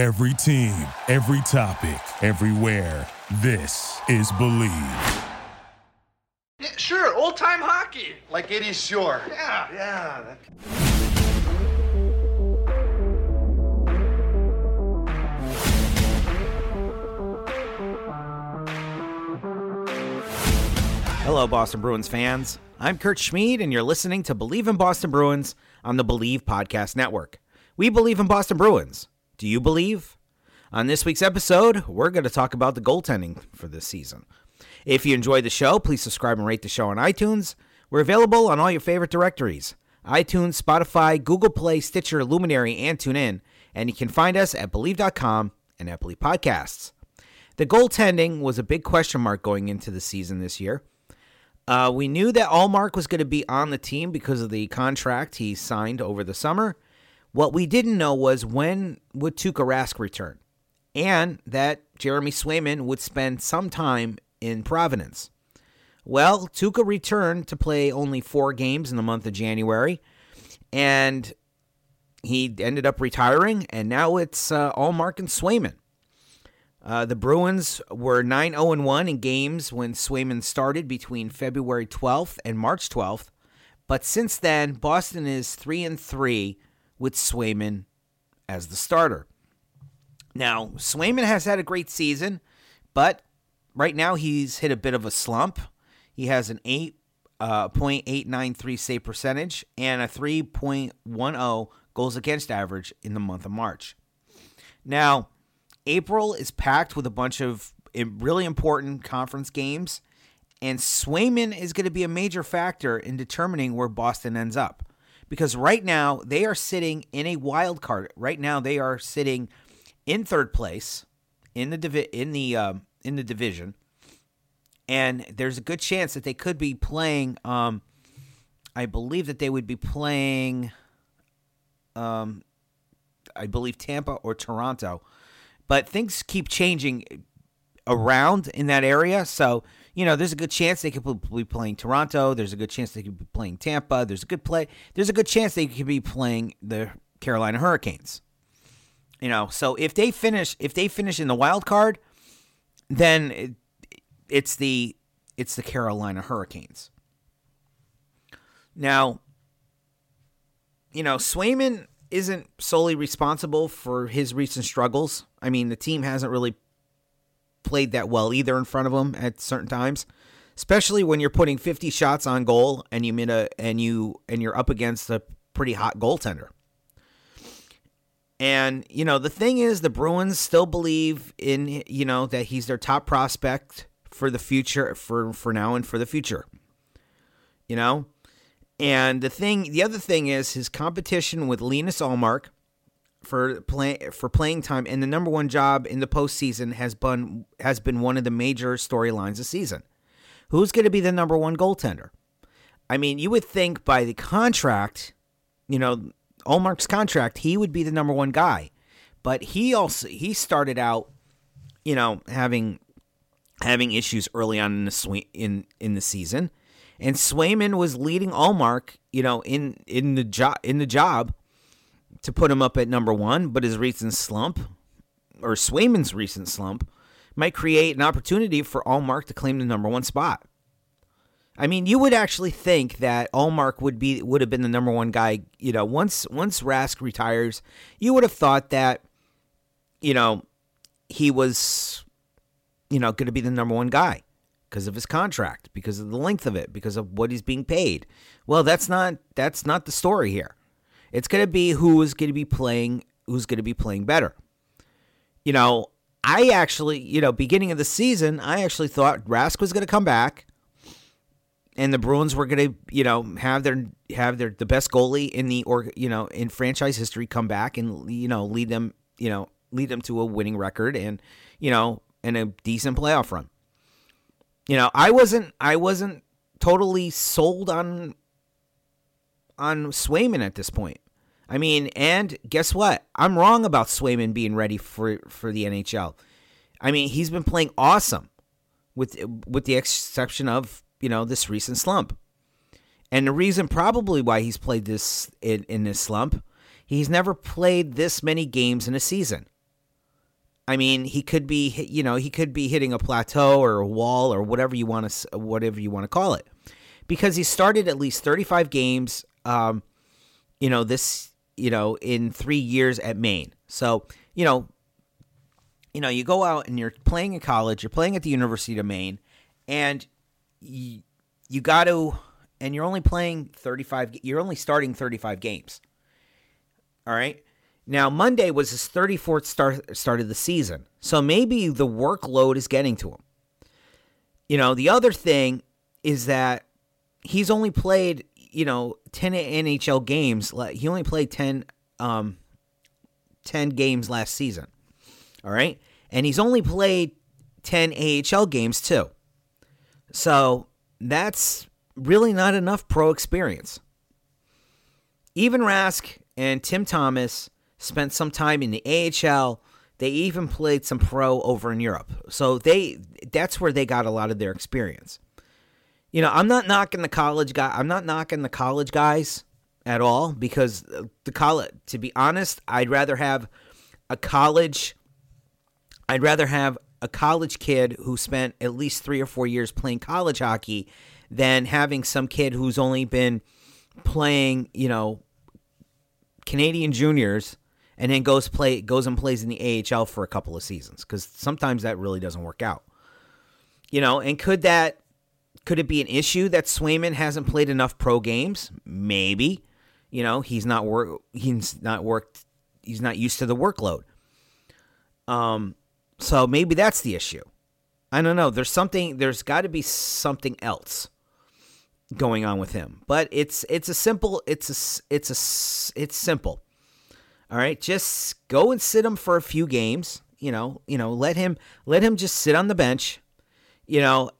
Every team, every topic, everywhere. This is Bleav. Yeah, sure, old time hockey. Like 80s shore. Yeah. Yeah. that- Hello, Boston Bruins fans. I'm Kurt Schmid, and you're listening to Bleav in Boston Bruins on the Bleav Podcast Network. We believe in Boston Bruins. Do you believe? On this week's episode, we're going to talk about the goaltending for this season. If you enjoyed the show, please subscribe and rate the show on iTunes. We're available on all your favorite directories iTunes, Spotify, Google Play, Stitcher, Luminary, and TuneIn. And you can find us at Bleav.com and at Bleav Podcasts. The goaltending was a big question mark going into the season this year. Uh, we knew that Ullmark was going to be on the team because of the contract he signed over the summer. What we didn't know was when would Tuukka Rask return, and that Jeremy Swayman would spend some time in Providence. Well, Tuukka returned to play only four games in the month of January, and he ended up retiring, and now it's uh, Ullmark and Swayman. Uh, the Bruins were 9 0 1 in games when Swayman started between February 12th and March 12th. But since then, Boston is 3 and 3 with Swayman as the starter. Now, Swayman has had a great season, but right now he's hit a bit of a slump. He has an 8 uh, .893 save percentage and a 3.10 goals against average in the month of March. Now, April is packed with a bunch of really important conference games, and Swayman is going to be a major factor in determining where Boston ends up. Because right now they are sitting in a wild card. Right now they are sitting in third place in the divi- in the um, in the division, and there's a good chance that they could be playing. Um, I believe that they would be playing. Um, I believe Tampa or Toronto but things keep changing around in that area. So, you know, there's a good chance they could be playing Toronto. There's a good chance they could be playing Tampa. There's a good play. There's a good chance they could be playing the Carolina Hurricanes. You know, so if they finish, if they finish in the wild card, then it, it's the it's the Carolina Hurricanes. Now, you know, Swayman isn't solely responsible for his recent struggles. I mean, the team hasn't really played that well either in front of him at certain times, especially when you're putting 50 shots on goal and you a, and you and you're up against a pretty hot goaltender. And you know, the thing is the Bruins still believe in, you know, that he's their top prospect for the future for for now and for the future. You know? And the thing, the other thing is his competition with Linus Ullmark for play, for playing time and the number one job in the postseason has been has been one of the major storylines this season. Who's going to be the number one goaltender? I mean, you would think by the contract, you know, Ullmark's contract, he would be the number one guy, but he also he started out, you know, having having issues early on in the sw- in in the season and Swayman was leading Ullmark, you know, in in the job in the job to put him up at number one. But his recent slump, or Swayman's recent slump, might create an opportunity for Ullmark to claim the number one spot. I mean, you would actually think that Ullmark would be would have been the number one guy. You know, once once Rask retires, you would have thought that, you know, he was, you know, going to be the number one guy because of his contract, because of the length of it, because of what he's being paid. Well, that's not that's not the story here. It's going to be who is going to be playing who's going to be playing better. You know, I actually, you know, beginning of the season, I actually thought Rask was going to come back and the Bruins were going to, you know, have their have their the best goalie in the or you know, in franchise history come back and you know, lead them, you know, lead them to a winning record and, you know, and a decent playoff run you know, I wasn't I wasn't totally sold on on Swayman at this point. I mean, and guess what? I'm wrong about Swayman being ready for for the NHL. I mean, he's been playing awesome with with the exception of, you know, this recent slump. And the reason probably why he's played this in, in this slump, he's never played this many games in a season. I mean, he could be, you know, he could be hitting a plateau or a wall or whatever you want to, whatever you want to call it, because he started at least 35 games, um, you know, this, you know, in three years at Maine. So, you know, you know, you go out and you're playing in college, you're playing at the University of Maine, and you, you got to, and you're only playing 35, you're only starting 35 games. All right. Now, Monday was his 34th start, start of the season. So maybe the workload is getting to him. You know, the other thing is that he's only played, you know, 10 NHL games. He only played 10, um, 10 games last season. All right. And he's only played 10 AHL games too. So that's really not enough pro experience. Even Rask and Tim Thomas spent some time in the AHL. They even played some pro over in Europe. So they that's where they got a lot of their experience. You know, I'm not knocking the college guy. I'm not knocking the college guys at all because the college to be honest, I'd rather have a college I'd rather have a college kid who spent at least 3 or 4 years playing college hockey than having some kid who's only been playing, you know, Canadian juniors and then goes play goes and plays in the AHL for a couple of seasons because sometimes that really doesn't work out. You know, and could that could it be an issue that Swayman hasn't played enough pro games? Maybe. You know, he's not work he's not worked he's not used to the workload. Um so maybe that's the issue. I don't know. There's something there's got to be something else going on with him. But it's it's a simple it's a it's a it's simple. All right, just go and sit him for a few games. You know, you know, let him let him just sit on the bench. You know,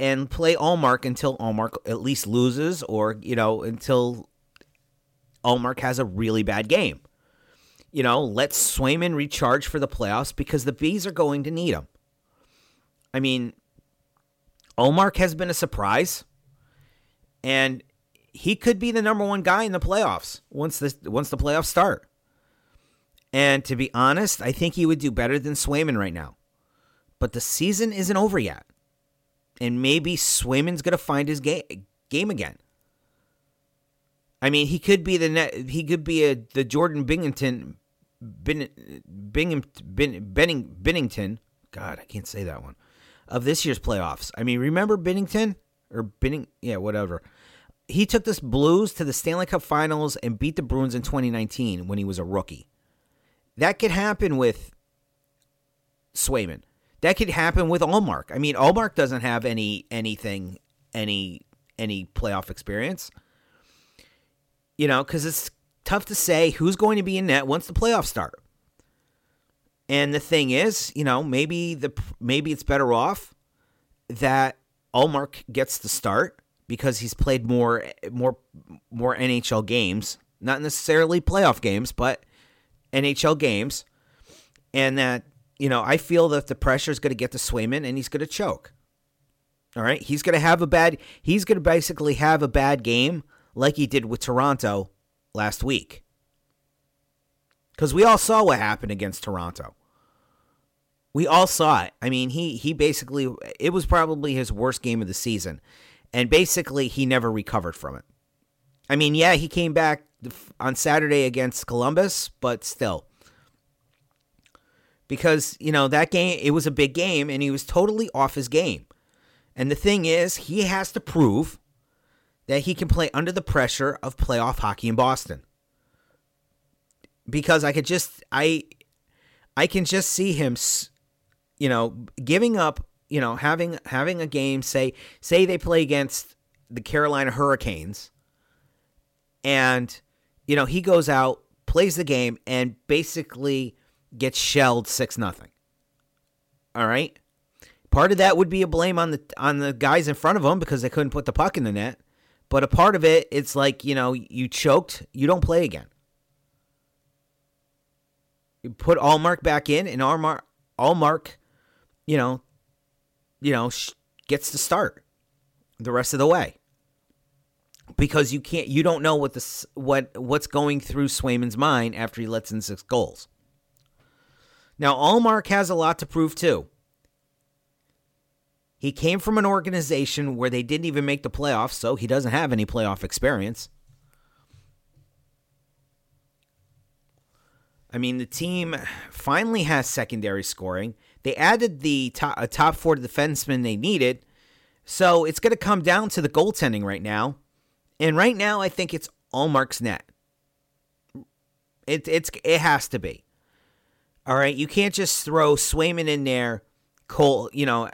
and play Ullmark until Ullmark at least loses, or you know, until Ullmark has a really bad game. You know, let Swayman recharge for the playoffs because the B's are going to need him. I mean, Ullmark has been a surprise, and he could be the number one guy in the playoffs once the once the playoffs start. And to be honest, I think he would do better than Swayman right now. But the season isn't over yet. And maybe Swayman's to find his ga- game again. I mean, he could be the net, he could be a the Jordan Binghamton Bin, Bingham, Bin, Benning, Binnington. God, I can't say that one. Of this year's playoffs. I mean, remember Binnington or Binning? Yeah, whatever. He took this Blues to the Stanley Cup Finals and beat the Bruins in 2019 when he was a rookie. That could happen with Swayman. That could happen with Ullmark. I mean, Ullmark doesn't have any anything, any any playoff experience. You know, because it's tough to say who's going to be in net once the playoffs start. And the thing is, you know, maybe the maybe it's better off that Ullmark gets the start because he's played more more more NHL games, not necessarily playoff games, but NHL games, and that you know I feel that the pressure is going to get to Swayman and he's going to choke. All right, he's going to have a bad. He's going to basically have a bad game like he did with Toronto last week. Because we all saw what happened against Toronto. We all saw it. I mean, he he basically it was probably his worst game of the season, and basically he never recovered from it. I mean, yeah, he came back on Saturday against Columbus, but still. Because, you know, that game, it was a big game and he was totally off his game. And the thing is, he has to prove that he can play under the pressure of playoff hockey in Boston. Because I could just I I can just see him you know, giving up, you know, having having a game say say they play against the Carolina Hurricanes and you know, he goes out, plays the game, and basically gets shelled six nothing. All right. Part of that would be a blame on the on the guys in front of them because they couldn't put the puck in the net. But a part of it, it's like you know, you choked, you don't play again. You put Ullmark back in, and Ullmark, Ullmark, you know, you know, gets to start the rest of the way because you can't you don't know what this what what's going through Swayman's mind after he lets in six goals. Now, Ullmark has a lot to prove too. He came from an organization where they didn't even make the playoffs, so he doesn't have any playoff experience. I mean, the team finally has secondary scoring. They added the top, top four defenseman they needed, so it's going to come down to the goaltending right now. And right now, I think it's Ullmark's net. It it's it has to be. All right, you can't just throw Swayman in there, cold. You know,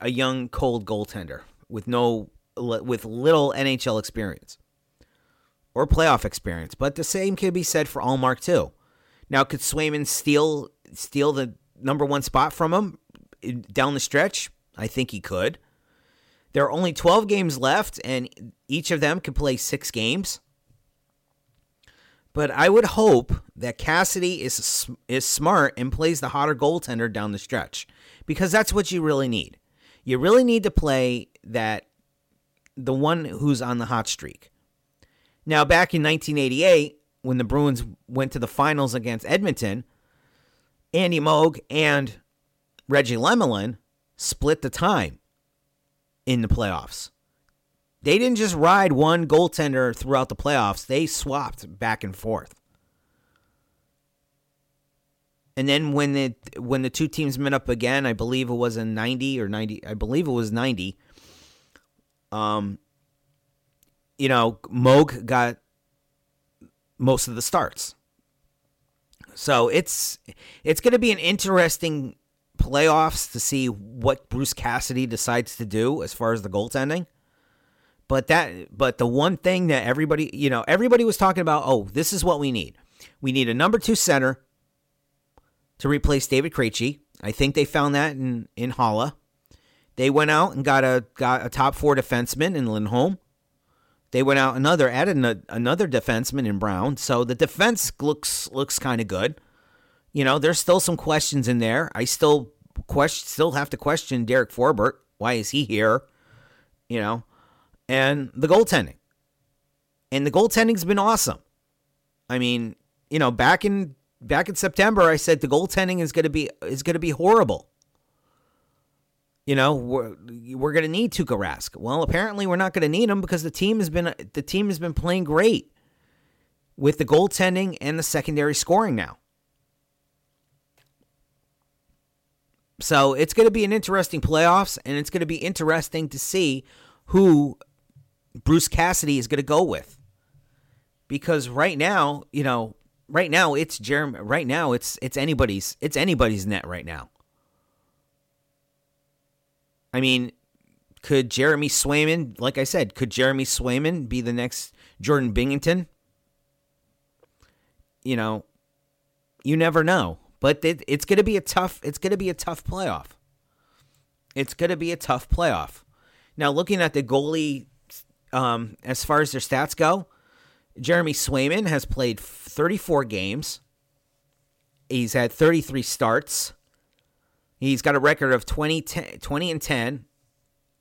a young cold goaltender with no with little NHL experience or playoff experience. But the same can be said for Ullmark too. Now, could Swayman steal steal the number one spot from him down the stretch? I think he could. There are only 12 games left, and each of them could play six games. But I would hope that Cassidy is is smart and plays the hotter goaltender down the stretch because that's what you really need. You really need to play that the one who's on the hot streak. Now, back in 1988, when the Bruins went to the finals against Edmonton, Andy Moog and Reggie Lemelin split the time in the playoffs. They didn't just ride one goaltender throughout the playoffs, they swapped back and forth. And then when the when the two teams met up again, I believe it was in 90 or 90 I believe it was 90. Um you know, Moog got most of the starts. So it's it's going to be an interesting playoffs to see what Bruce Cassidy decides to do as far as the goaltending. But that but the one thing that everybody, you know, everybody was talking about, oh, this is what we need. We need a number 2 center to replace David Krejci. I think they found that in in Haula. They went out and got a got a top 4 defenseman in Lindholm. They went out another added a, another defenseman in Brown. So the defense looks looks kind of good. You know, there's still some questions in there. I still question still have to question Derek Forbort. Why is he here? You know, and the goaltending. And the goaltending's been awesome. I mean, you know, back in back in September, I said the goaltending is going to be is going to be horrible. You know, we're, we're going to need Tuukka Rask. Well, apparently we're not going to need him because the team has been the team has been playing great with the goaltending and the secondary scoring now. So it's going to be an interesting playoffs, and it's going to be interesting to see who Bruce Cassidy is going to go with. Because right now, you know, right now it's Jeremy. Right now it's it's anybody's it's anybody's net right now. I mean, could Jeremy Swayman, like I said, could Jeremy Swayman be the next Jordan Binnington? You know, you never know. But it, it's going to be a tough. It's going to be a tough playoff. It's going to be a tough playoff. Now, looking at the goalie, um, as far as their stats go, Jeremy Swayman has played 34 games. He's had 33 starts. He's got a record of 20, 10, 20 and 10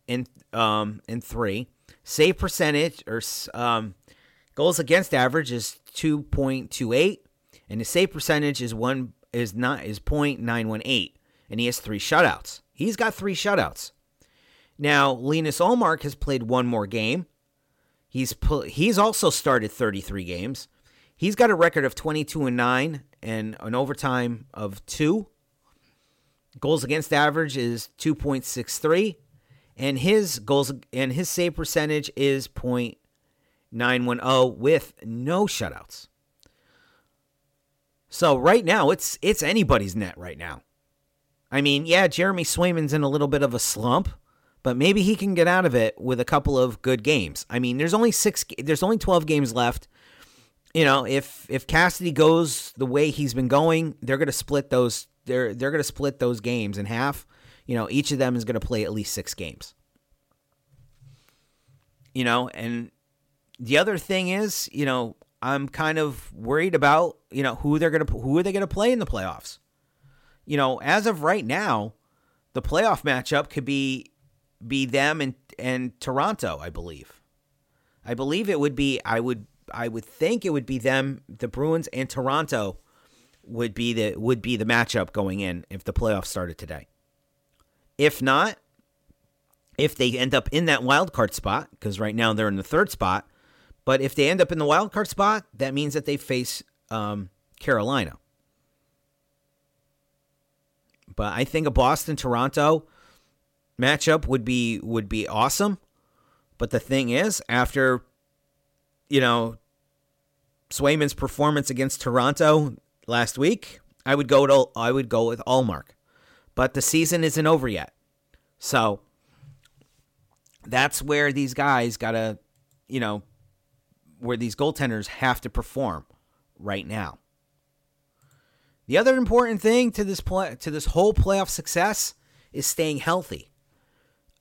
in um in 3. Save percentage or um goals against average is 2.28 and his save percentage is 1 is not is 0.918 and he has 3 shutouts. He's got 3 shutouts. Now, Linus Ullmark has played one more game. He's he's also started 33 games. He's got a record of 22 and 9 and an overtime of 2 Goals against average is 2.63 and his goals and his save percentage is .910 with no shutouts. So right now it's it's anybody's net right now. I mean, yeah, Jeremy Swayman's in a little bit of a slump, but maybe he can get out of it with a couple of good games. I mean, there's only 6 there's only 12 games left. You know, if if Cassidy goes the way he's been going, they're going to split those they're they're going to split those games in half. You know, each of them is going to play at least six games. You know, and the other thing is, you know, I'm kind of worried about, you know, who they're going to who are they going to play in the playoffs. You know, as of right now, the playoff matchup could be be them and and Toronto, I believe. I believe it would be I would I would think it would be them, the Bruins and Toronto would be the would be the matchup going in if the playoffs started today. If not, if they end up in that wild card spot, because right now they're in the third spot, but if they end up in the wild card spot, that means that they face um, Carolina. But I think a Boston Toronto matchup would be would be awesome. But the thing is, after you know Swayman's performance against Toronto last week, I would go to I would go with Ullmark. But the season isn't over yet. So that's where these guys got to, you know, where these goaltenders have to perform right now. The other important thing to this play, to this whole playoff success is staying healthy.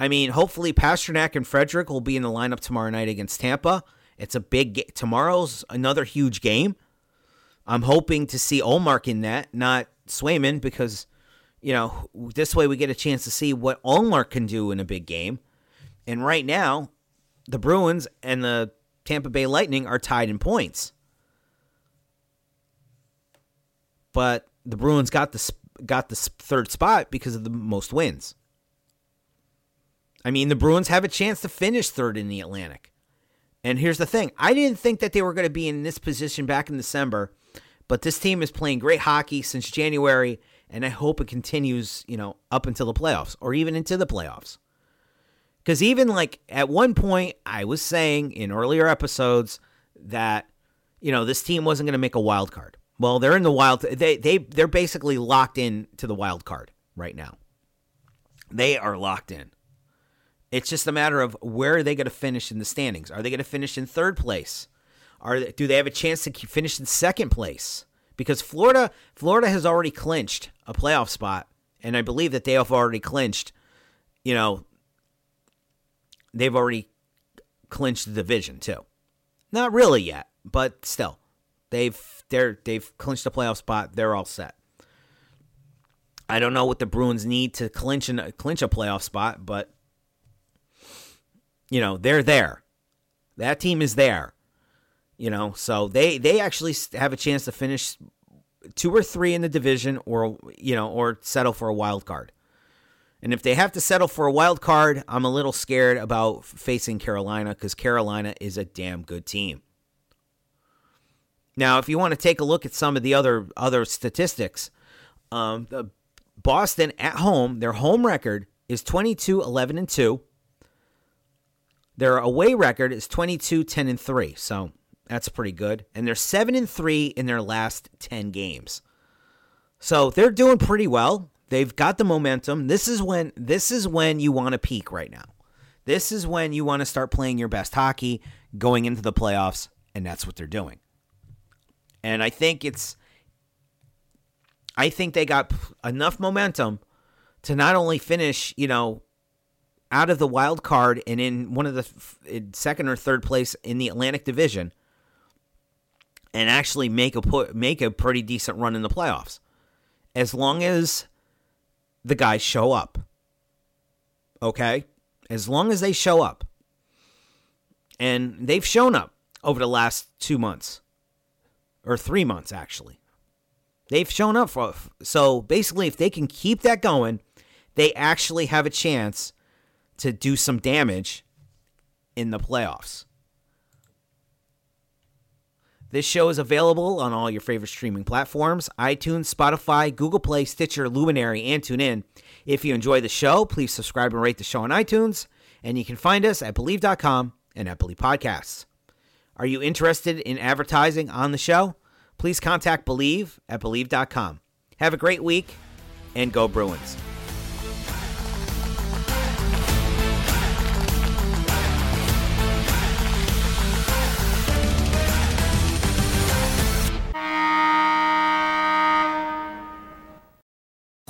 I mean, hopefully Pastrnak and Frederic will be in the lineup tomorrow night against Tampa. It's a big tomorrow's another huge game. I'm hoping to see Ullmark in that, not Swayman, because you know this way we get a chance to see what Ullmark can do in a big game. And right now, the Bruins and the Tampa Bay Lightning are tied in points. But the Bruins got the got the third spot because of the most wins. I mean, the Bruins have a chance to finish third in the Atlantic. And here's the thing I didn't think that they were going to be in this position back in December, but this team is playing great hockey since January, and I hope it continues, you know, up until the playoffs or even into the playoffs. Because even like at one point, I was saying in earlier episodes that, you know, this team wasn't going to make a wild card. Well, they're in the wild. They they they're basically locked in to the wild card right now. They are locked in. It's just a matter of where are they going to finish in the standings? Are they going to finish in third place? Are they, do they have a chance to finish in second place? Because Florida Florida has already clinched a playoff spot, and I believe that they have already clinched. You know, they've already clinched the division too. Not really yet, but still, they've they're they've clinched a playoff spot. They're all set. I don't know what the Bruins need to clinch an, clinch a playoff spot, but you know they're there. That team is there. You know, so they they actually have a chance to finish two or three in the division, or you know, or settle for a wild card. And if they have to settle for a wild card, I'm a little scared about facing Carolina because Carolina is a damn good team. Now, if you want to take a look at some of the other other statistics, um, Boston at home, their home record is 22 11 and 2. Their away record is 22 10 and 3. So that's pretty good. And they're 7 and 3 in their last 10 games. So they're doing pretty well. They've got the momentum. This is when this is when you want to peak right now. This is when you want to start playing your best hockey going into the playoffs, and that's what they're doing. And I think it's I think they got enough momentum to not only finish, you know, out of the wild card and in one of the second or third place in the Atlantic Division and actually make a put make a pretty decent run in the playoffs. As long as the guys show up. Okay? As long as they show up. And they've shown up over the last 2 months or 3 months actually. They've shown up for so basically if they can keep that going, they actually have a chance to do some damage in the playoffs. This show is available on all your favorite streaming platforms iTunes, Spotify, Google Play, Stitcher, Luminary, and TuneIn. If you enjoy the show, please subscribe and rate the show on iTunes. And you can find us at Bleav.com and at Bleav Podcasts. Are you interested in advertising on the show? Please contact Bleav at Bleav.com. Have a great week and go Bruins.